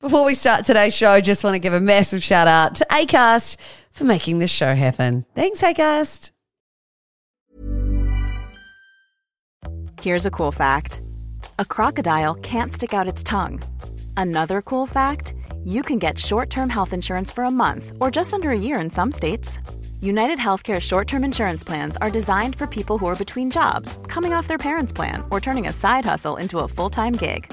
Before we start today's show, just want to give a massive shout out to ACAST for making this show happen. Thanks, ACAST. Here's a cool fact a crocodile can't stick out its tongue. Another cool fact you can get short term health insurance for a month or just under a year in some states. United Healthcare short term insurance plans are designed for people who are between jobs, coming off their parents' plan, or turning a side hustle into a full time gig.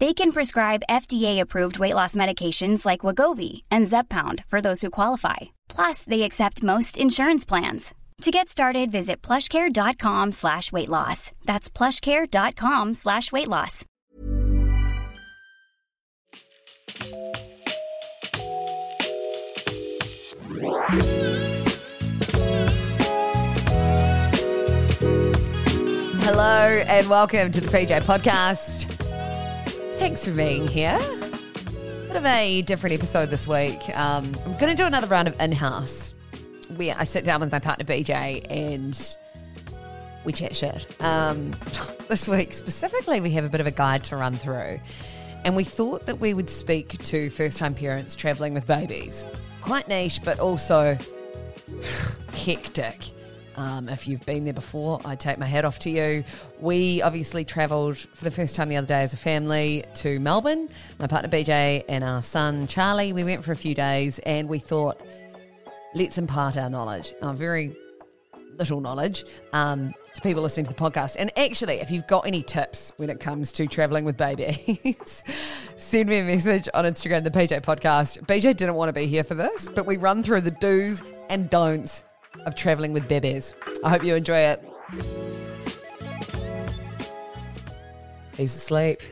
They can prescribe FDA-approved weight loss medications like Wegovy and Zepbound for those who qualify. Plus, they accept most insurance plans. To get started, visit plushcare.com slash weight loss. That's plushcare.com slash weight loss. Hello and welcome to the PJ Podcast. Thanks for being here. Bit of a different episode this week. Um, I'm going to do another round of in-house. We I sit down with my partner BJ and we chat shit. Um, this week specifically, we have a bit of a guide to run through, and we thought that we would speak to first-time parents traveling with babies. Quite niche, but also hectic. Um, if you've been there before, I take my hat off to you. We obviously travelled for the first time the other day as a family to Melbourne. My partner BJ and our son Charlie. We went for a few days and we thought, let's impart our knowledge, our very little knowledge, um, to people listening to the podcast. And actually, if you've got any tips when it comes to traveling with babies, send me a message on Instagram, the PJ Podcast. BJ didn't want to be here for this, but we run through the do's and don'ts of traveling with babies. I hope you enjoy it. He's asleep.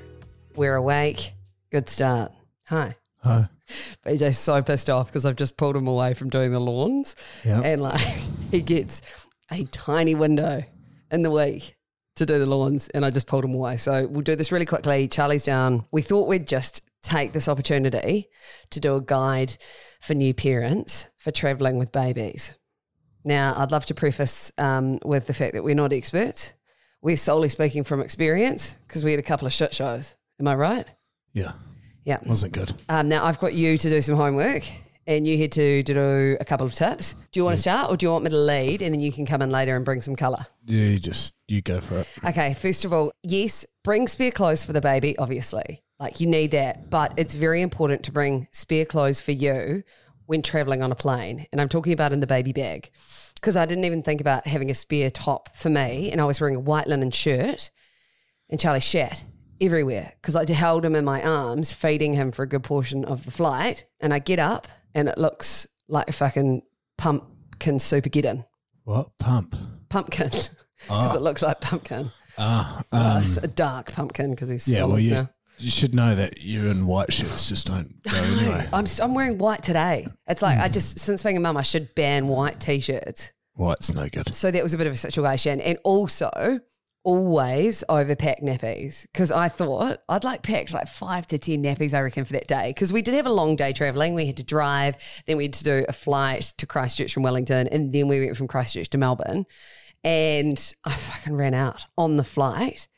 We're awake. Good start. Hi. Hi. BJ's so pissed off because I've just pulled him away from doing the lawns. Yep. And like he gets a tiny window in the week to do the lawns and I just pulled him away. So we'll do this really quickly. Charlie's down. We thought we'd just take this opportunity to do a guide for new parents for traveling with babies. Now, I'd love to preface um, with the fact that we're not experts. We're solely speaking from experience because we had a couple of shit shows. Am I right? Yeah. Yeah. Wasn't good. Um, now I've got you to do some homework, and you had to do a couple of tips. Do you want to start, or do you want me to lead, and then you can come in later and bring some colour? Yeah, you just you go for it. Okay. First of all, yes, bring spare clothes for the baby. Obviously, like you need that, but it's very important to bring spare clothes for you when traveling on a plane, and I'm talking about in the baby bag, because I didn't even think about having a spare top for me, and I was wearing a white linen shirt, and Charlie shat everywhere because I held him in my arms, feeding him for a good portion of the flight. And I get up and it looks like a fucking pumpkin supergeddon. What pump? Pumpkin. Because Oh. it looks like pumpkin. Ah, Uh, um, a dark pumpkin because he's yeah. solid Well, you. You should know that you and white shirts just don't go anyway. I'm, s- I'm wearing white today. It's like I just, since being a mum, I should ban white t shirts. White's no good. So that was a bit of a situation. And also, always overpack nappies because I thought I'd like packed like five to 10 nappies, I reckon, for that day. Because we did have a long day traveling. We had to drive, then we had to do a flight to Christchurch from Wellington, and then we went from Christchurch to Melbourne. And I fucking ran out on the flight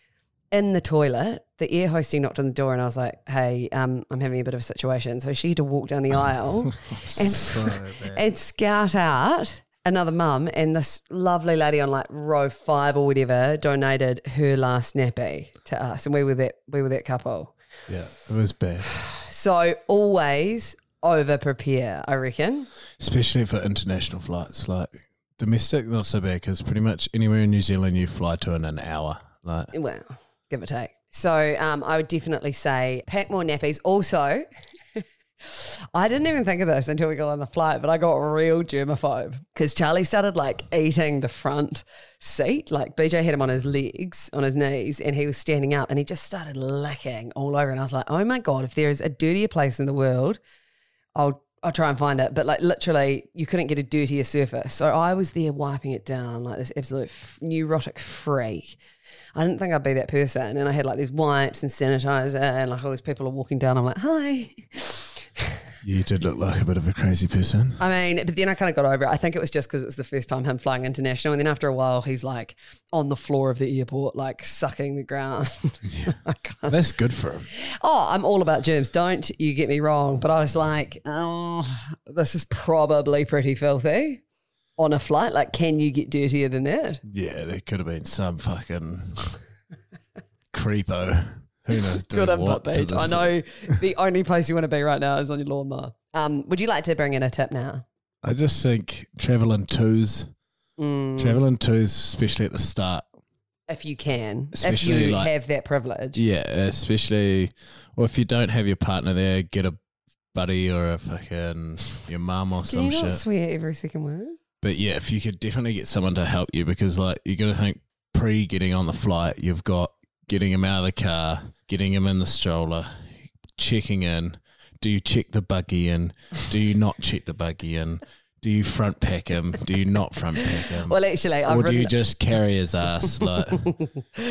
in the toilet. The air hostie knocked on the door, and I was like, "Hey, um, I'm having a bit of a situation." So she had to walk down the aisle and, and scout out another mum, and this lovely lady on like row five or whatever donated her last nappy to us, and we were that we were that couple. Yeah, it was bad, So always over prepare, I reckon. especially for international flights. Like domestic, not so bad because pretty much anywhere in New Zealand you fly to in an hour. Like Well, give or take. So um, I would definitely say pack more nappies. Also, I didn't even think of this until we got on the flight, but I got real germaphobe because Charlie started like eating the front seat. Like BJ had him on his legs, on his knees, and he was standing up and he just started licking all over. And I was like, oh my God, if there is a dirtier place in the world, I'll I'll try and find it. But like literally, you couldn't get a dirtier surface. So I was there wiping it down like this absolute neurotic freak. I didn't think I'd be that person. And I had like these wipes and sanitizer, and like all these people are walking down. I'm like, hi. You did look like a bit of a crazy person. I mean, but then I kind of got over it. I think it was just because it was the first time him flying international. And then after a while, he's like on the floor of the airport, like sucking the ground. Can't- That's good for him. Oh, I'm all about germs. Don't you get me wrong. But I was like, oh, this is probably pretty filthy on a flight. Like, can you get dirtier than that? Yeah, there could have been some fucking creepo. Who knows? Good what BJ. I know the only place you want to be right now is on your lawnmower. Um, would you like to bring in a tip now? I just think travel in twos, Mm, travel in twos, especially at the start. if you can, Especially, if you like- have that privilege. Yeah, especially, or if you don't have your partner there, get a buddy or a fucking your mum or some you not shit. swear every second word? But yeah, if you could definitely get someone to help you because like you're gonna think pre getting on the flight, you've got getting him out of the car, getting him in the stroller, checking in. Do you check the buggy in? Do you not check the buggy in? Do you front pack him? Do you not front pack him? Well, actually, I've or do you just carry his ass? Like,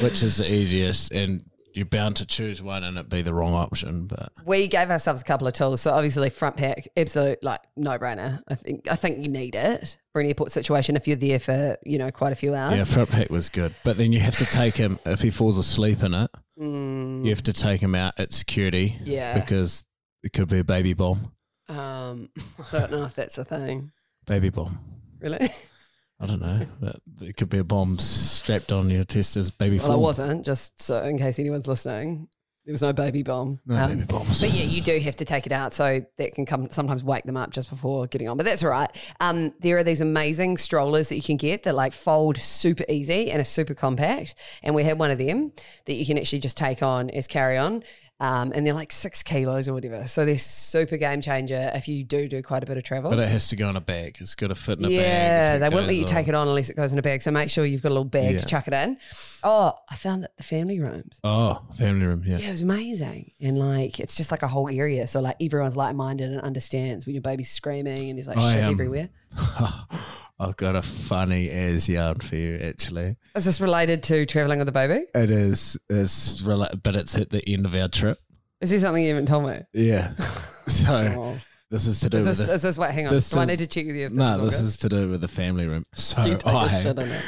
which is the easiest? And you're bound to choose one and it be the wrong option. But we gave ourselves a couple of tools. So obviously, front pack, absolute like no brainer. I think I think you need it for an airport situation if you're there for you know quite a few hours. yeah, front pack was good. But then you have to take him if he falls asleep in it. Mm, You have to take him out at security. Yeah. Because it could be a baby bomb. um, I don't know if that's a thing. Baby bomb. Really? I don't know. But it could be a bomb strapped on your test as baby Well, I form. wasn't. Just so in case anyone's listening, there was no baby bomb. No Um, baby bombs. But yeah, you do have to take it out, so that can come sometimes wake them up just before getting on. But that's all right. Um, there are these amazing strollers that you can get that like fold super easy and are super compact. And we had one of them that you can actually just take on as carry on. Um, and they're like six kilos or whatever. So they're super game changer if you do do quite a bit of travel. But it has to go in a bag. It's got to fit in a bag. yeah, they won't let you take it on unless it goes in a bag. So make sure you've got a little bag Yeah. to chuck it in. Oh, I found that the family rooms. Oh, family room. Yeah. Yeah, it was amazing. And like, it's just like a whole area. So like, everyone's like minded and understands when your baby's screaming and there's like I, shit um, everywhere. I've got a funny as yarn for you, actually. Is this related to traveling with a baby? It is, it's rela- but it's at the end of our trip. Is there something you haven't told me? Yeah. So Oh. this is to do Is with this, the, is this what? Hang on. this Do I is- need to check with you? If this no, is this is to do with the family room. So You take a I, shit on it.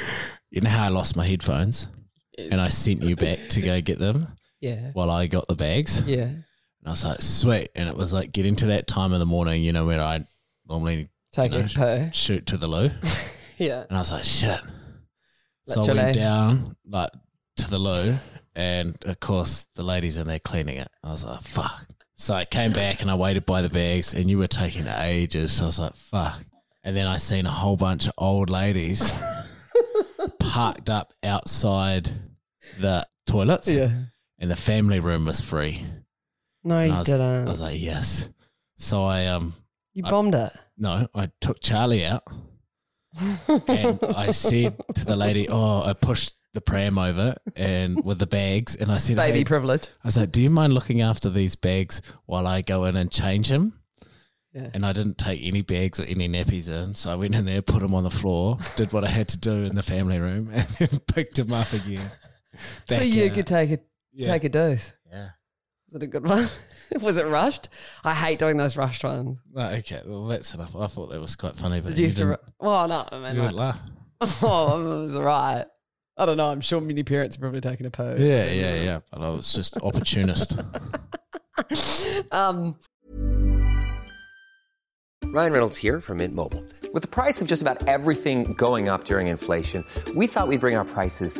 you know how I lost my headphones, and I sent you back to go get them Yeah. while I got the bags. Yeah. And I was like, sweet. And it was like getting to that time of the morning, you know, where I normally Take No, a poo. shoot to the loo. Yeah. And I was like, shit. So I went down like to the loo, and of course the ladies in there cleaning it. I was like, fuck. So I came back and I waited by the bags, and you were taking ages. So I was like, fuck. And then I seen a whole bunch of old ladies parked up outside the toilets, Yeah. and the family room was free. No, And you I was, didn't. I was like, yes. So I um you bombed it. no, I took Charlie out and I said to the lady, "Oh, I pushed the pram over and with the bags, and I said, Baby hey, privilege. I was like, do you mind looking after these bags while I go in and change him?" Yeah. And I didn't take any bags or any nappies in, so I went in there, put them on the floor, did what I had to do in the family room, and then picked him up again. So you out. could take a Yeah. take a dose. yeah. Was it a good one? was it rushed? I hate doing those rushed ones. No, okay, well that's enough. I thought that was quite funny, but Did you have to? didn't, Ru- well, no, I you mean, didn't like, laugh. oh, it was all right. I don't know. I'm sure many parents are probably taking a poo. Yeah, yeah, yeah. But I was just opportunist. Um, Ryan Reynolds here from Mint Mobile. With the price of just about everything going up during inflation, we thought we'd bring our prices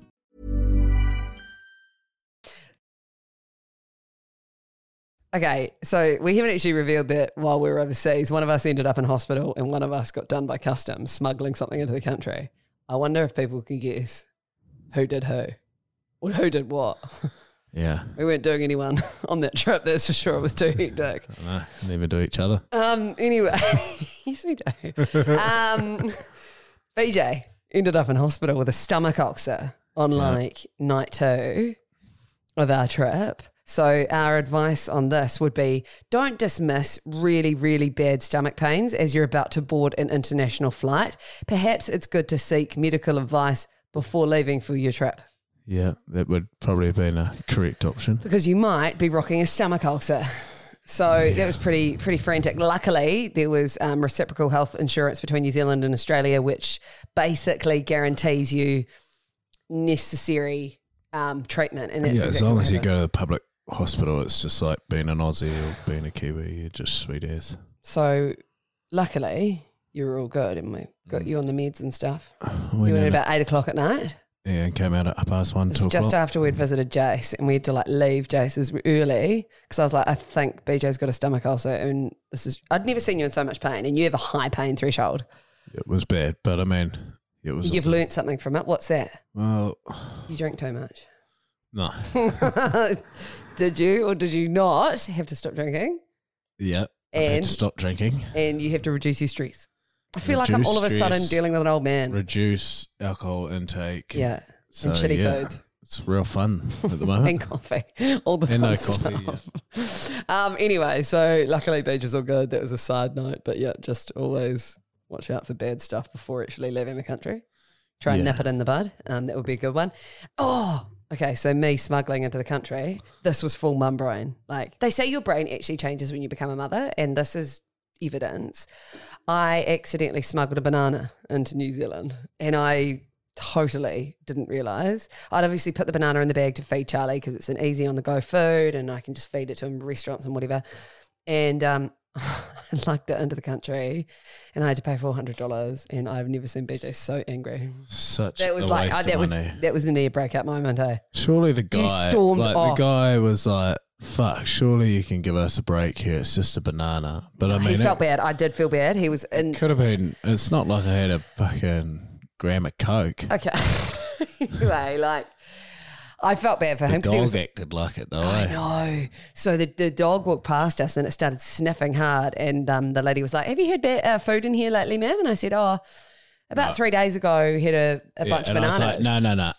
Okay, so we haven't actually revealed that while we were overseas, one of us ended up in hospital and one of us got done by customs smuggling something into the country. I wonder if people can guess who did who or who did what. Yeah. We weren't doing anyone on that trip, that's for sure. It was too hectic. No, never do each other. Um, anyway, yes, we do. Um, BJ ended up in hospital with a stomach ulcer on like night two of our trip. So, our advice on this would be don't dismiss really, really bad stomach pains as you're about to board an international flight. Perhaps it's good to seek medical advice before leaving for your trip Yeah, that would probably have been a correct option. because you might be rocking a stomach ulcer. So that was pretty pretty frantic. Luckily, there was um, reciprocal health insurance between New Zealand and Australia, which basically guarantees you necessary um, treatment. And that's yeah, as long as you go to the public hospital, it's just like being an Aussie or being a Kiwi. You're just sweet as. So luckily, you were all good, and we got mm. you on the meds and stuff. We you went at about eight o'clock at night. yeah, and came out at half past one, It's two just o'clock. after we'd visited Jace, and we had to like leave Jace's early because I was like, I think BJ's got a stomach ulcer, and this is I'd never seen you in so much pain, and you have a high pain threshold. It was bad, but I mean, it was. You've learnt something from it. What's that? Well, You drink too much. No. did you or did you not have to stop drinking? Yeah. I've had And- to stop drinking, And you have to reduce your stress. I feel like I'm Reduce all of a sudden stress. dealing with an old man. reduce alcohol intake. yeah. So, and shitty yeah, foods. It's real fun at the moment. and coffee. All the And fun no coffee, stuff. Um, anyway, so luckily BJ is all good. That was a side note, but yeah, just always watch out for bad stuff before actually leaving the country. Try and Yeah. nip it in the bud. Um, that would be a good one. Oh, okay. So me smuggling into the country, this was full mum brain. Like they say, your brain actually changes when you become a mother, and this is evidence. I accidentally smuggled a banana into New Zealand, and I totally didn't realize. I'd obviously put the banana in the bag to feed Charlie because it's an easy on the go food, and I can just feed it to him restaurants and whatever. And um, I lugged it into the country, and I had to pay four hundred dollars. And I've never seen BJ so angry. Such That was a like waste uh, that of was money. that was a near breakout moment. Hey, Surely the guy, stormed like off. the guy was like, "Fuck, surely you can give us a break here. It's just a banana." But I mean, he felt it bad. I did feel bad. He was in. could have been. It's not like I had a fucking gram of coke. Okay. anyway, like I felt bad for The him. dog was, acted like it though. I eh? know. So the, the dog walked past us and it started sniffing hard. And um, the lady was like, Have you had ba- uh, food in here lately, ma'am? And I said, Oh, about three days ago, had a, a Yeah, bunch of and bananas. I was like, "No, no, no."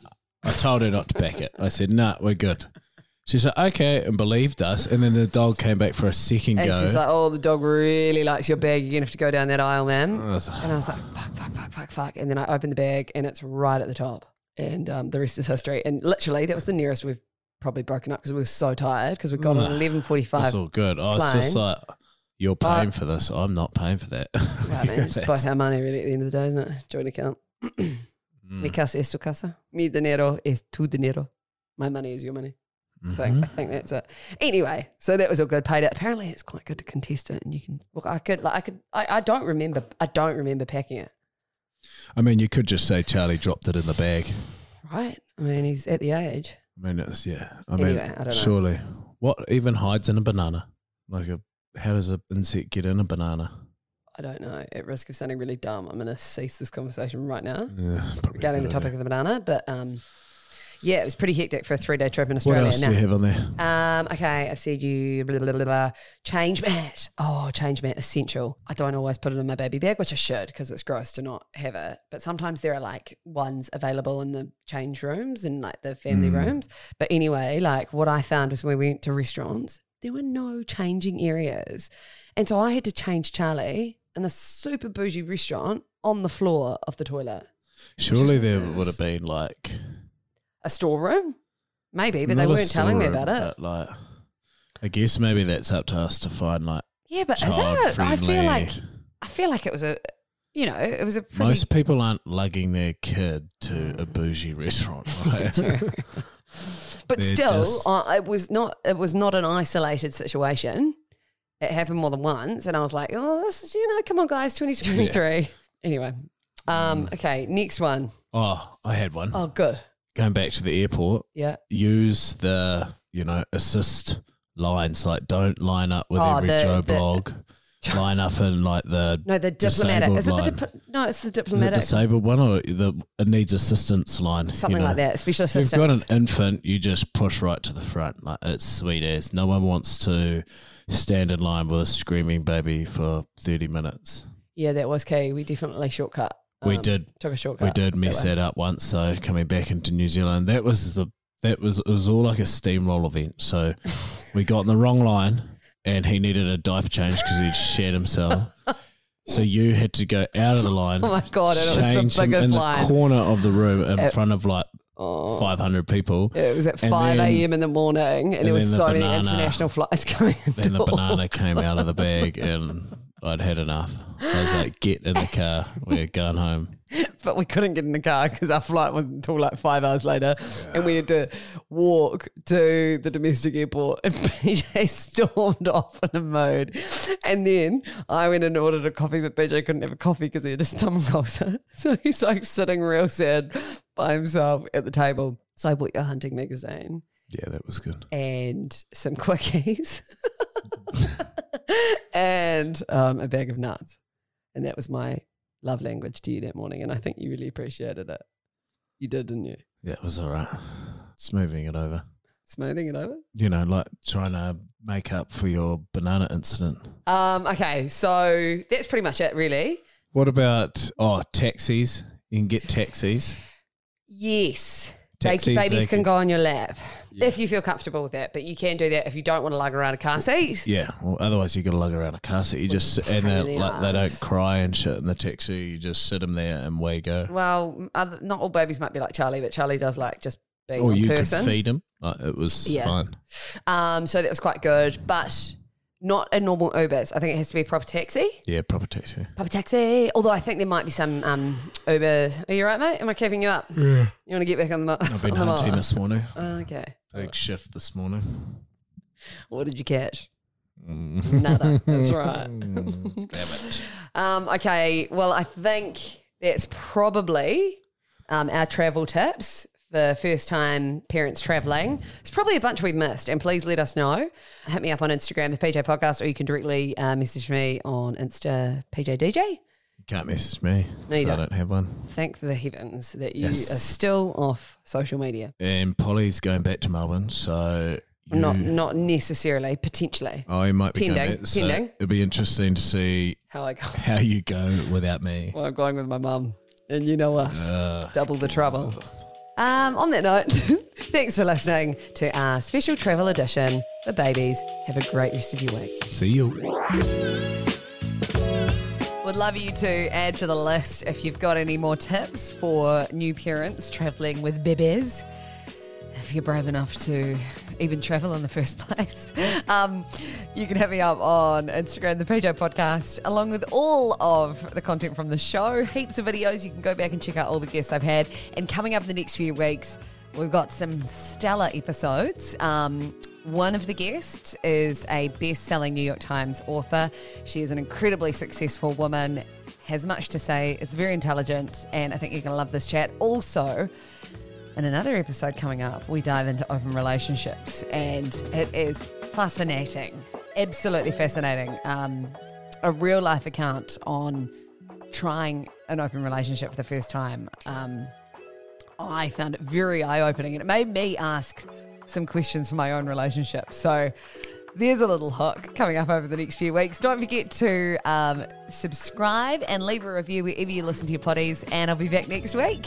I told her not to back it. I said, "No, we're good." She said, "Okay," and believed us. And then the dog came back for a second and go. she's like, Oh, the dog really likes your bag. You're going to have to go down that aisle, ma'am. And I was like, fuck, fuck, fuck, fuck, fuck. And then I opened the bag and it's right at the top. And um, the rest is history. And literally, that was the nearest we've probably broken up because we were so tired because we got on eleven forty five. It's all good. I was just like, "You're paying for this. I'm not paying for that." Well, it's both our money really at the end of the day, isn't it? Joint account. Mi Mm. casa es tu casa. Mi dinero es tu dinero. My money is your money. I think, Mm-hmm. I think that's it. Anyway, so that was all good. Paid it. Apparently, it's quite good to contest it, and you can look. I could, like, I could. I, I don't remember. I don't remember packing it. I mean, you could just say Charlie dropped it in the bag. Right. I mean, he's at the age. I mean, it's yeah. I Anyway, mean, I don't know. surely, what even hides in a banana? Like a, how does an insect get in a banana? I don't know. At risk of sounding really dumb, I'm going to cease this conversation right now Yeah, probably regarding the good topic idea. of the banana. But um, yeah, it was pretty hectic for a three day trip in Australia. What else do you have on there? Um, okay, I've said you blah, blah, blah, blah. change mat. Oh, change mat essential. I don't always put it in my baby bag, which I should because it's gross to not have it. But sometimes there are like ones available in the change rooms and like the family Mm. rooms. But anyway, like what I found was when we went to restaurants, there were no changing areas, and so I had to change Charlie in a super bougie restaurant on the floor of the toilet. Surely there would have been like, A storeroom. maybe, but Not they a weren't telling me about storeroom, it. but, like, I guess maybe that's up to us to find like Yeah, but is child it? I friendly. feel like I feel like it was a, you know, it was a pretty. Most people aren't lugging their kid to a bougie restaurant. Right? but they're still, just- I, it was not. It was not an isolated situation. It happened more than once, and I was like, "Oh, this is you know, come on, guys, twenty twenty three. Anyway, um, Mm. okay, next one. oh, I had one. Oh, good. Going back to the airport, Yeah. use the you know assist lines. Like, don't line up with Oh, every the- Joe the- blog. line up in like the No, the diplomatic. Is it the dipl- no? It's the diplomatic. disabled one or the it needs assistance line? you Something know? like that. Special If you've got an infant, you just push right to the front. Like it's sweet as. No one wants to stand in line with a screaming baby for thirty minutes. yeah, that was key. We definitely shortcut. We um, did. took a shortcut. We did mess way. that up once though, coming back into New Zealand. That was the that was it was all like a steamroll event. So we got in the wrong line and he needed a diaper change because he'd shed himself. So you had to go out of the line. Oh my God, and it was the change him biggest in line. the corner of the room in Uh, front of like Oh. five hundred people. It was at And 5 then- a.m. in the morning, and, and there was the so many international flights coming in. Then the banana came out of the bag and I'd had enough. I was like, get in the car. We're going home. but we couldn't get in the car because our flight wasn't until like five hours later, and we had to walk to the domestic airport. And BJ stormed off in a mode, and then I went and ordered a coffee, but BJ couldn't have a coffee because he had a stomach ulcer. So he's like sitting real sad by himself at the table. So I bought your hunting magazine Yeah, that was good. and some quickies and um, a bag of nuts. And that was my love language to you that morning. And I think you really appreciated it. You did, didn't you? Yeah, it was all right. Smoothing it over. Smoothing it over. You know, like trying to make up for your banana incident. Um, okay, so that's pretty much it, really. What about, oh, taxis? You can get taxis. Yes. Taxis, babies can can- go on your lap if you feel comfortable with that, but you can do that if you don't want to lug around a car seat. Yeah, well, otherwise you got to lug around a car seat. You just and they like they don't cry and shit in the taxi. You just sit them there and we go. Well, other, not all babies might be like Charlie, but Charlie does like just being Or you person. could feed them. Like it was Yeah. fine. Um, so that was quite good, but not a normal Ubers. I think it has to be a proper taxi. Yeah, proper taxi. Proper taxi. Although I think there might be some um, Uber. Are you right, mate? Am I keeping you up? Yeah. You want to get back on the? I've been on the hunting mark? this morning. Okay. Big shift this morning. What did you catch? Mm. Nada. That's right. Damn it. Um, okay. Well, I think that's probably um, our travel tips for first time parents traveling. It's probably a bunch we've missed, and please let us know. Hit me up on Instagram, the PJ Podcast, or you can directly uh, message me on Insta, PJ DJ. Can't message me. No, you I don't. don't have one. Thank the heavens that you Yes. are still off social media. And Polly's going back to Melbourne, so you, Not not necessarily, potentially. Oh, you might be Pending, back. So pending. It'd be interesting to see How I go. how you go without me. Well, I'm going with my mum, and you know us, Uh, double the trouble. Um, on that note, thanks for listening to our special travel edition for babies. Have a great rest of your week. see you. Would love you to add to the list if you've got any more tips for new parents traveling with babies. If you're brave enough to even travel in the first place, um, you can hit me up on Instagram, the PJ Podcast, along with all of the content from the show. Heaps of videos. You can go back and check out all the guests I've had. And coming up in the next few weeks, we've got some stellar episodes. Um, one of the guests is a best selling New York Times author. She is an incredibly successful woman, has much to say, is very intelligent, and I think you're going to love this chat. Also, in another episode coming up, we dive into open relationships, and it is fascinating, absolutely fascinating. Um, a real life account on trying an open relationship for the first time. Um, I found it very eye opening, and it made me ask some questions for my own relationship. So. There's a little hook coming up over the next few weeks. Don't forget to um, subscribe and leave a review wherever you listen to your potties, and I'll be back next week.